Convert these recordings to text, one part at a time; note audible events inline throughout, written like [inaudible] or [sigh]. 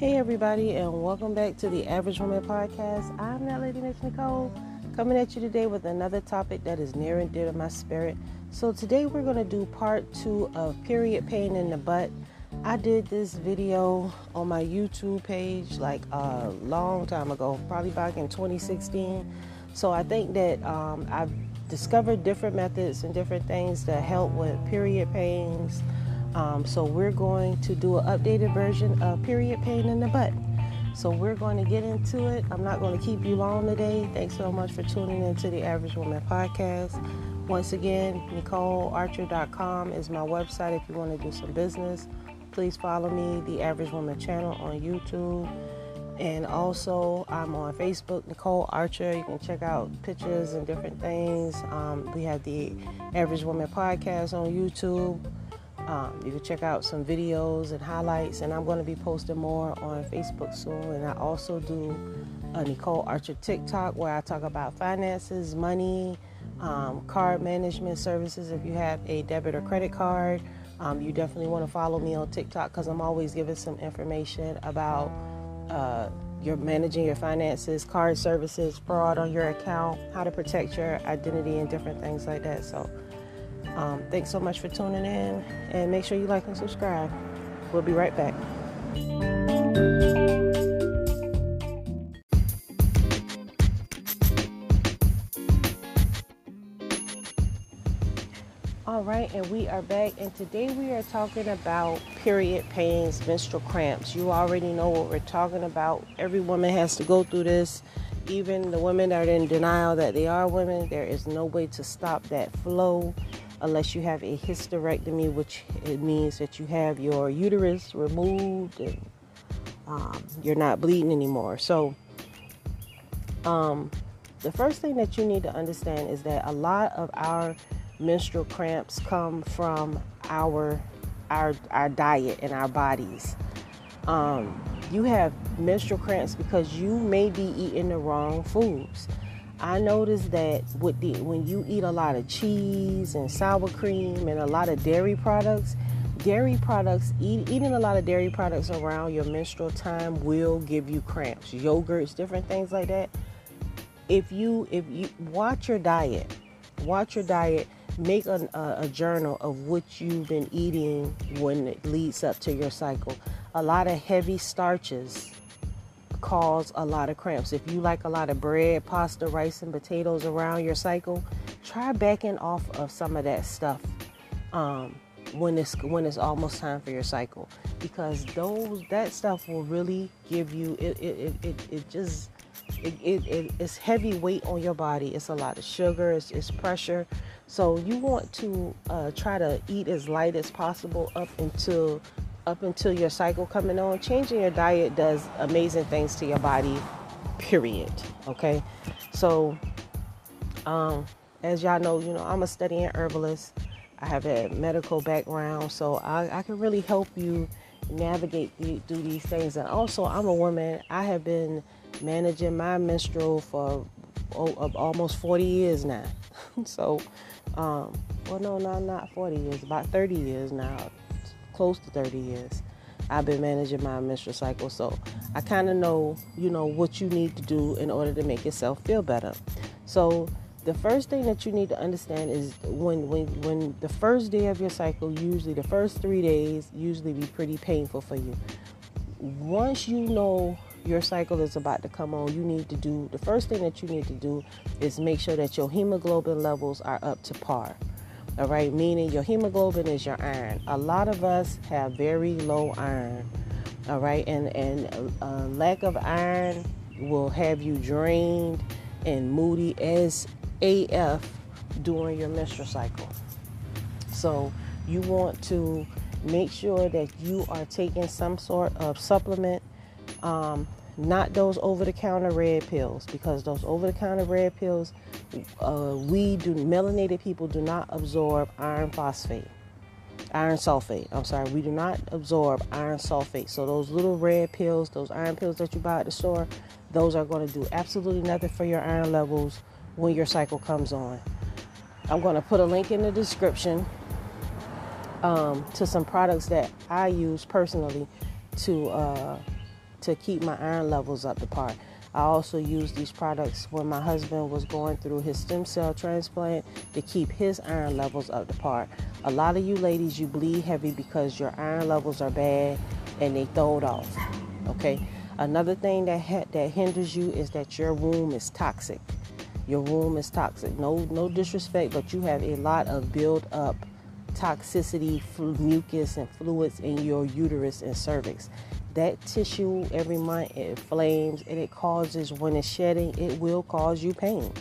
Hey, everybody, and welcome back to the Average Woman Podcast. I'm that lady, Miss Nicole, coming at you today with another topic that is near and dear to my spirit. So, today we're going to do part two of period pain in the butt. I did this video on my YouTube page like a long time ago, probably back in 2016. So, I think that um, I've discovered different methods and different things to help with period pains um, so we're going to do an updated version of period pain in the butt. So we're going to get into it. I'm not going to keep you long today. Thanks so much for tuning into the Average Woman podcast. Once again, NicoleArcher.com is my website if you want to do some business. Please follow me, the Average Woman channel on YouTube. And also, I'm on Facebook, Nicole Archer. You can check out pictures and different things. Um, we have the Average Woman podcast on YouTube. Um, you can check out some videos and highlights, and I'm going to be posting more on Facebook soon. And I also do a Nicole Archer TikTok where I talk about finances, money, um, card management services. If you have a debit or credit card, um, you definitely want to follow me on TikTok because I'm always giving some information about uh, your managing your finances, card services, fraud on your account, how to protect your identity, and different things like that. So um, thanks so much for tuning in and make sure you like and subscribe. We'll be right back. All right, and we are back, and today we are talking about period pains, menstrual cramps. You already know what we're talking about. Every woman has to go through this. Even the women that are in denial that they are women, there is no way to stop that flow unless you have a hysterectomy, which it means that you have your uterus removed and um, you're not bleeding anymore. So, um, the first thing that you need to understand is that a lot of our menstrual cramps come from our our our diet and our bodies. Um, you have menstrual cramps because you may be eating the wrong foods. I noticed that the when you eat a lot of cheese and sour cream and a lot of dairy products, dairy products eat, eating a lot of dairy products around your menstrual time will give you cramps. Yogurts, different things like that. If you if you watch your diet, watch your diet. Make a, a, a journal of what you've been eating when it leads up to your cycle. A lot of heavy starches, cause a lot of cramps. If you like a lot of bread, pasta, rice, and potatoes around your cycle, try backing off of some of that stuff um, when it's when it's almost time for your cycle, because those that stuff will really give you it. It it, it, just it, it, it, it's heavy weight on your body. It's a lot of sugar. It's, it's pressure. So you want to uh, try to eat as light as possible up until up until your cycle coming on, changing your diet does amazing things to your body, period. Okay. So, um, as y'all know, you know, I'm a studying herbalist. I have a medical background, so I, I can really help you navigate the, through these things. And also, I'm a woman. I have been managing my menstrual for oh, almost 40 years now. [laughs] so, um, well, no, not not 40 years, about 30 years now close to 30 years. I've been managing my menstrual cycle, so I kind of know, you know, what you need to do in order to make yourself feel better. So the first thing that you need to understand is when when when the first day of your cycle, usually the first three days, usually be pretty painful for you. Once you know your cycle is about to come on, you need to do the first thing that you need to do is make sure that your hemoglobin levels are up to par all right, meaning your hemoglobin is your iron. A lot of us have very low iron, all right, and and lack of iron will have you drained and moody as AF during your menstrual cycle. So you want to make sure that you are taking some sort of supplement um, not those over-the-counter red pills because those over-the-counter red pills uh, we do melanated people do not absorb iron phosphate iron sulfate. I'm sorry we do not absorb iron sulfate. So those little red pills those iron pills that you buy at the store those are going to do absolutely nothing for your iron levels when your cycle comes on. I'm going to put a link in the description um, to some products that i use personally to uh, to keep my iron levels up to par. I also used these products when my husband was going through his stem cell transplant to keep his iron levels up to par. A lot of you ladies, you bleed heavy because your iron levels are bad and they throw it off. Okay. Another thing that ha- that hinders you is that your womb is toxic. Your womb is toxic. No, no disrespect, but you have a lot of build up toxicity, mucus, and fluids in your uterus and cervix that tissue every month it inflames and it causes when it's shedding it will cause you pain.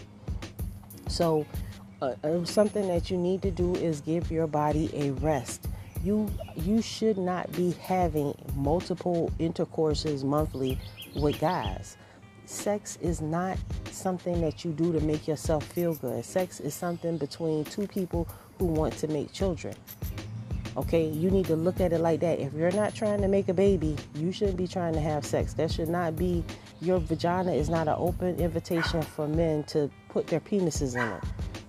So uh, uh, something that you need to do is give your body a rest. You you should not be having multiple intercourses monthly with guys. Sex is not something that you do to make yourself feel good. Sex is something between two people who want to make children Okay, you need to look at it like that. If you're not trying to make a baby, you shouldn't be trying to have sex. That should not be your vagina is not an open invitation for men to put their penises in it.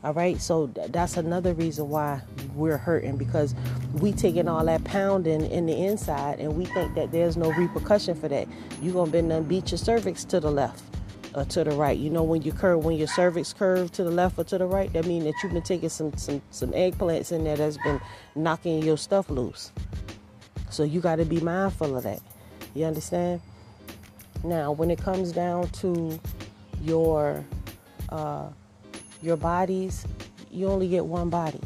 All right, so that's another reason why we're hurting because we taking all that pounding in the inside and we think that there's no repercussion for that. You're gonna bend and beat your cervix to the left or to the right. You know when you curve, when your cervix curve to the left or to the right, that means that you've been taking some some some eggplants in there that's been knocking your stuff loose. So you got to be mindful of that. You understand? Now, when it comes down to your uh, your bodies, you only get one body.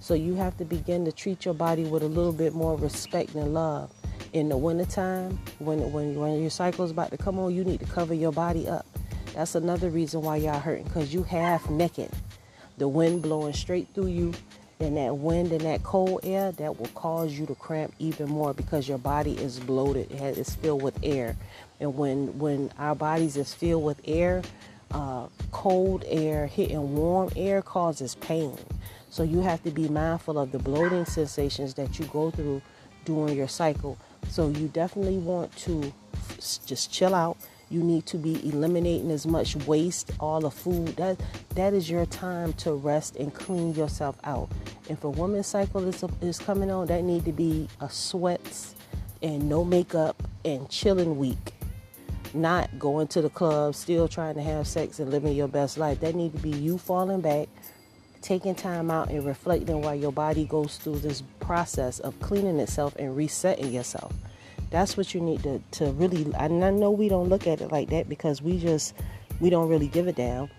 So you have to begin to treat your body with a little bit more respect and love in the wintertime, when when when your cycle is about to come on, you need to cover your body up. That's another reason why y'all hurting, because you half naked. The wind blowing straight through you, and that wind and that cold air that will cause you to cramp even more because your body is bloated. It's filled with air, and when when our bodies is filled with air, uh, cold air hitting warm air causes pain. So you have to be mindful of the bloating sensations that you go through during your cycle so you definitely want to just chill out. You need to be eliminating as much waste, all the food. That that is your time to rest and clean yourself out. If a woman's cycle is, is coming on, that need to be a sweats and no makeup and chilling week. Not going to the club, still trying to have sex and living your best life. That need to be you falling back, taking time out and reflecting while your body goes through this process of cleaning itself and resetting yourself. That's what you need to, to really and I know we don't look at it like that because we just we don't really give it down.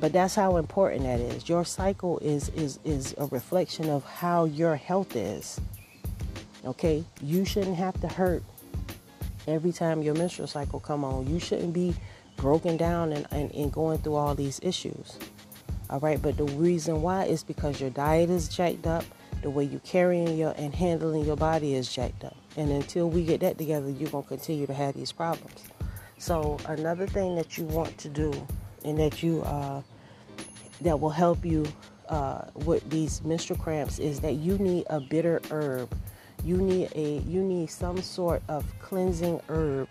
But that's how important that is. Your cycle is is is a reflection of how your health is. Okay? You shouldn't have to hurt every time your menstrual cycle come on. You shouldn't be broken down and, and, and going through all these issues. All right, but the reason why is because your diet is jacked up, the way you carrying your and handling your body is jacked up. And until we get that together, you're gonna continue to have these problems. So another thing that you want to do, and that you uh, that will help you uh, with these menstrual cramps, is that you need a bitter herb. You need a you need some sort of cleansing herb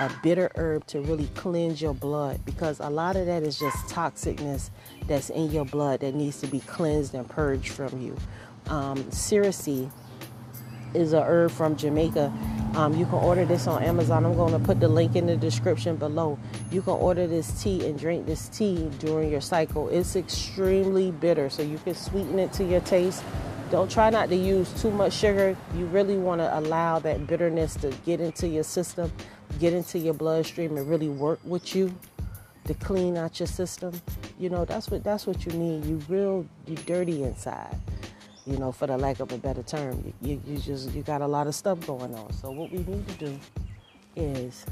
a bitter herb to really cleanse your blood because a lot of that is just toxicness that's in your blood that needs to be cleansed and purged from you. Um, is a herb from Jamaica. Um, you can order this on Amazon. I'm going to put the link in the description below. You can order this tea and drink this tea during your cycle. It's extremely bitter, so you can sweeten it to your taste. Don't try not to use too much sugar. You really want to allow that bitterness to get into your system get into your bloodstream and really work with you to clean out your system. You know, that's what that's what you need. You real you dirty inside. You know, for the lack of a better term, you, you, just you got a lot of stuff going on. So what we need to do is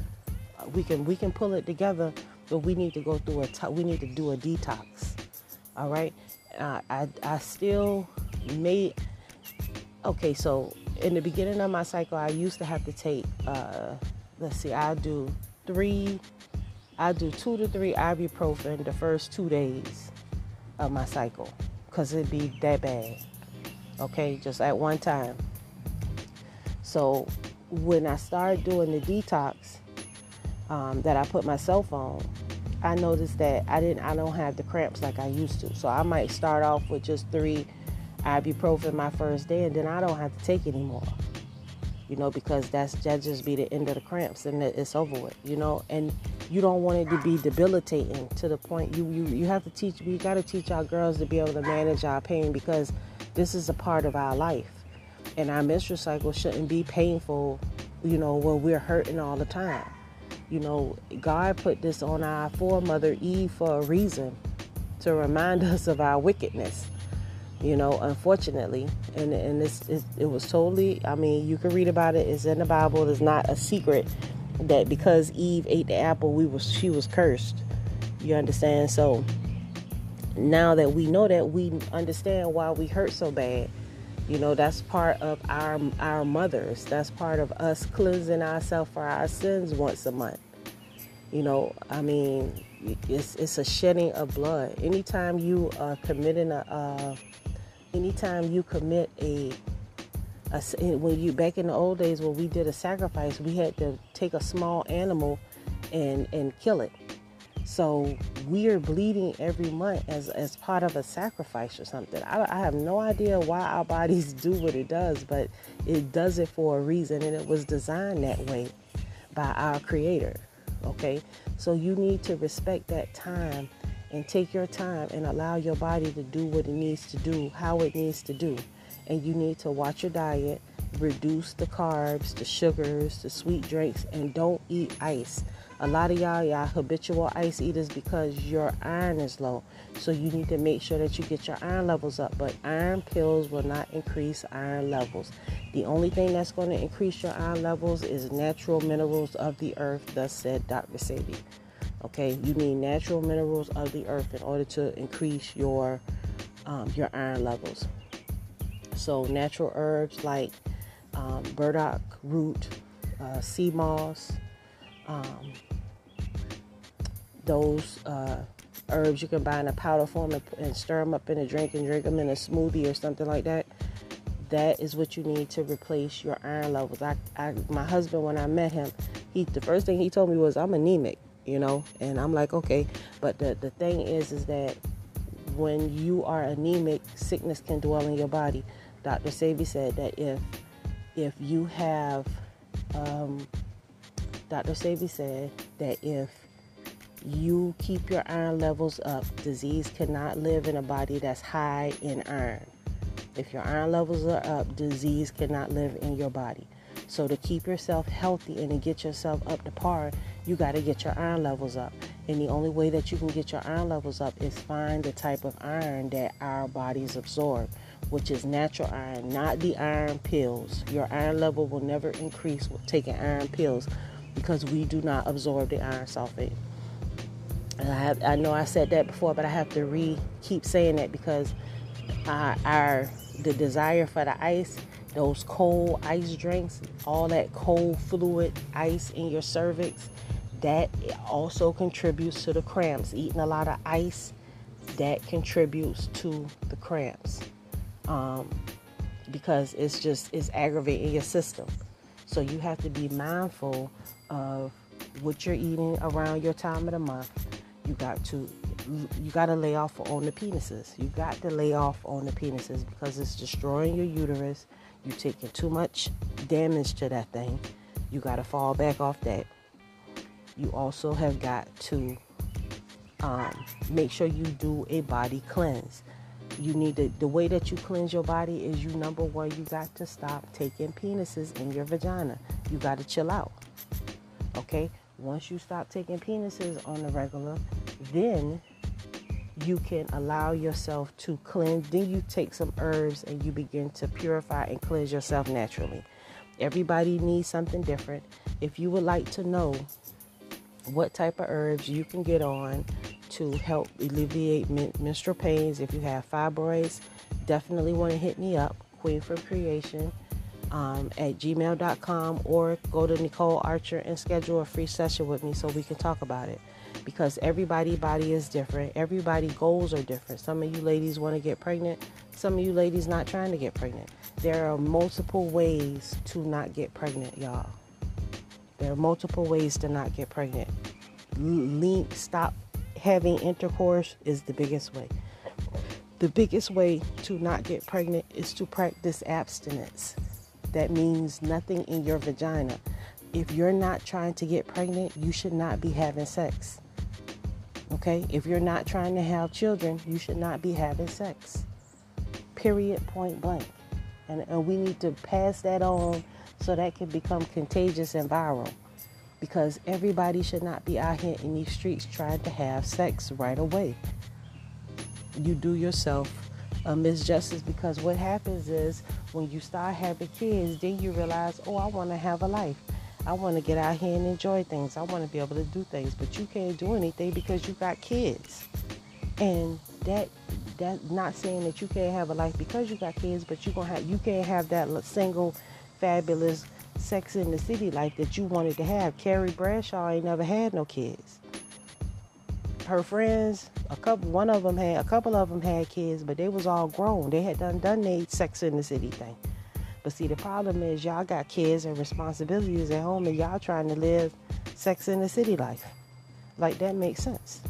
uh, we can we can pull it together, but we need to go through a t- we need to do a detox. All right, uh, I I still may. Okay, so in the beginning of my cycle, I used to have to take. Uh, let's see, I do three, I do two to three ibuprofen the first two days of my cycle because it'd be that bad. Okay, just at one time. So when I started doing the detox um, that I put myself on, I noticed that I didn't, I don't have the cramps like I used to. So I might start off with just three ibuprofen my first day, and then I don't have to take anymore. you know, because that's that just be the end of the cramps and it's over with, you know, and you don't want it to be debilitating to the point you you, you have to teach we got to teach our girls to be able to manage our pain because this is a part of our life. And our menstrual cycle shouldn't be painful, you know, when we're hurting all the time. You know, God put this on our foremother Eve for a reason to remind [laughs] us of our wickedness you know unfortunately. And and it's, it, it was totally i mean you can read about it it's in the bible it's not a secret that because eve ate the apple we was she was cursed. You understand? So now that we know that we understand why we hurt so bad. You know that's part of our our mothers. That's part of us cleansing ourselves for our sins once a month. You know i mean it's it's a shedding of blood. Anytime you are committing a, a anytime you commit a, a when you back in the old days when we did a sacrifice, we had to take a small animal and and kill it. So we are bleeding every month as as part of a sacrifice or something. I, I have no idea why our bodies [laughs] do what it does, but it does it for a reason, and it was designed that way by our Creator. Okay, so you need to respect that time and take your time and allow your body to do what it needs to do, how it needs to do. And you need to watch your diet, reduce the carbs, the sugars, the sweet drinks, and don't eat ice. A lot of y'all, y'all habitual ice eaters because your iron is low. So you need to make sure that you get your iron levels up. But iron pills will not increase iron levels. The only thing that's going to increase your iron levels is natural minerals of the earth, thus said Dr. Sebi. Okay, you need natural minerals of the earth in order to increase your um, your iron levels. So natural herbs like um, burdock root, uh, sea moss, um, those uh, herbs you can buy in a powder form and, and stir them up in a drink and drink them in a smoothie or something like that. That is what you need to replace your iron levels. I, I my husband, when I met him, he the first thing he told me was, "I'm anemic." you know and i'm like okay but the, the thing is is that when you are anemic sickness can dwell in your body dr Sebi said that if if you have um, dr Sebi said that if you keep your iron levels up disease cannot live in a body that's high in iron if your iron levels are up disease cannot live in your body so to keep yourself healthy and to get yourself up to par you got to get your iron levels up. And the only way that you can get your iron levels up is find the type of iron that our bodies absorb, which is natural iron, not the iron pills. Your iron level will never increase with taking iron pills because we do not absorb the iron sulfate. I, have, I know I said that before, but I have to re keep saying that because our, our the desire for the ice, those cold ice drinks, all that cold fluid ice in your cervix, that also contributes to the cramps. Eating a lot of ice, that contributes to the cramps um, because it's just it's aggravating your system. So you have to be mindful of what you're eating around your time of the month. You got to you got to lay off on the penises. You got to lay off on the penises because it's destroying your uterus. You're taking too much damage to that thing. You got to fall back off that you also have got to um, make sure you do a body cleanse. You need to, the way that you cleanse your body is you number one, you got to stop taking penises in your vagina. You got to chill out. Okay? Once you stop taking penises on the regular, then you can allow yourself to cleanse. Then you take some herbs and you begin to purify and cleanse yourself naturally. Everybody needs something different. If you would like to know what type of herbs you can get on to help alleviate menstrual pains. If you have fibroids, definitely want to hit me up, Queen for Creation, um, at gmail.com or go to Nicole Archer and schedule a free session with me so we can talk about it. Because everybody body is different. Everybody goals are different. Some of you ladies want to get pregnant. Some of you ladies not trying to get pregnant. There are multiple ways to not get pregnant, y'all. There are multiple ways to not get pregnant. Lean, stop having intercourse is the biggest way. The biggest way to not get pregnant is to practice abstinence. that means nothing in your vagina. If you're not trying to get pregnant, you should not be having sex. Okay? If you're not trying to have children, you should not be having sex. Period, point blank. And, and we need to pass that on so that can become contagious and viral. Because everybody should not be out here in these streets trying to have sex right away. You do yourself a misjustice because what happens is when you start having kids, then you realize, oh, I want to have a life. I want to get out here and enjoy things. I want to be able to do things, but you can't do anything because you got kids. And that that not saying that you can't have a life because you got kids, but you gonna have you can't have that single fabulous sex in the city life that you wanted to have. Carrie Bradshaw ain't never had no kids. Her friends, a couple, one of them had, a couple of them had kids, but they was all grown. They had done done their sex in the city thing. But see, the problem is y'all got kids and responsibilities at home, and y'all trying to live sex in the city life. Like that makes sense.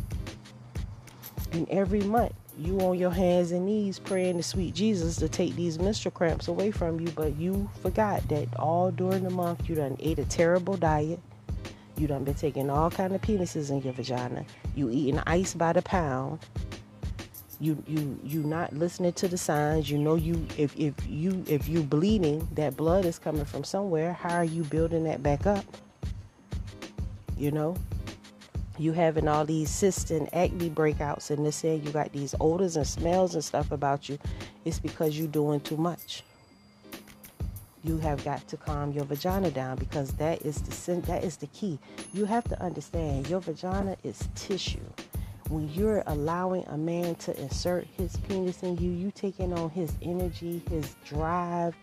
And every month you on your hands and knees praying to sweet Jesus to take these menstrual cramps away from you, but you forgot that all during the month you done ate a terrible diet. You done been taking all kind of penises in your vagina. You eating ice by the pound. You you you not listening to the signs. You know you if if you if you bleeding, that blood is coming from somewhere. How are you building that back up? You know, you having all these cysts and acne breakouts and this saying you got these odors and smells and stuff about you, it's because you're doing too much. You have got to calm your vagina down because that is the that is the key. You have to understand your vagina is tissue. When you're allowing a man to insert his penis in you, you taking on his energy, his drive,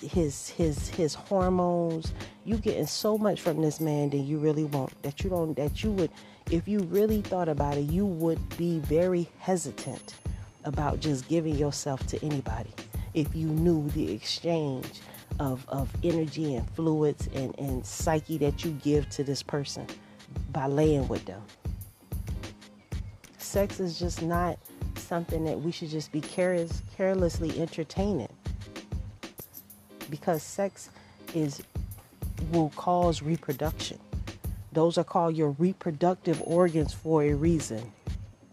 his his his hormones. You getting so much from this man that you really want that you don't that you would if you really thought about it you would be very hesitant about just giving yourself to anybody if you knew the exchange of, of energy and fluids and, and psyche that you give to this person by laying with them. Sex is just not something that we should just be careless, carelessly entertaining because sex is will cause reproduction. Those are called your reproductive organs for a reason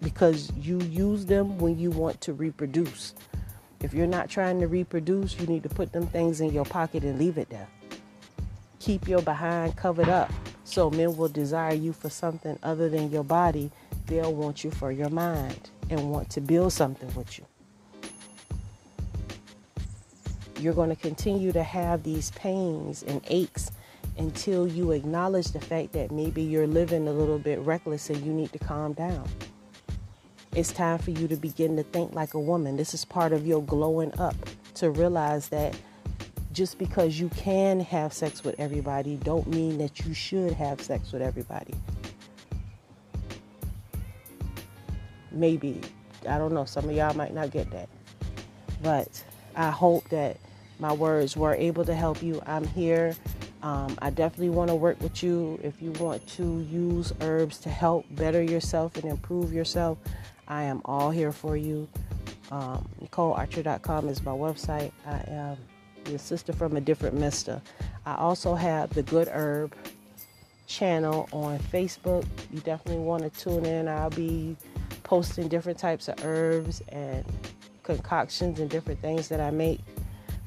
because you use them when you want to reproduce. If you're not trying to reproduce, you need to put them things in your pocket and leave it there. Keep your behind covered up so men will desire you for something other than your body. They'll want you for your mind and want to build something with you. You're going to continue to have these pains and aches until you acknowledge the fact that maybe you're living a little bit reckless and you need to calm down. It's time for you to begin to think like a woman. This is part of your glowing up to realize that just because you can have sex with everybody don't mean that you should have sex with everybody. Maybe I don't know, some of y'all might not get that. But I hope that my words were able to help you. I'm here. Um, I definitely want to work with you. If you want to use herbs to help better yourself and improve yourself, I am all here for you. Um, NicoleArcher.com is my website. I am your sister from a different mister. I also have the Good Herb channel on Facebook. You definitely want to tune in. I'll be posting different types of herbs and concoctions and different things that I make.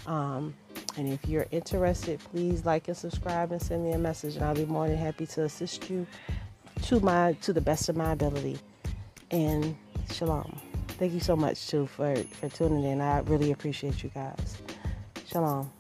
Um, and if you're interested, please like and subscribe and send me a message, and I'll be more than happy to assist you to my to the best of my ability. And shalom. Thank you so much too for for tuning in. I really appreciate you guys. Shalom.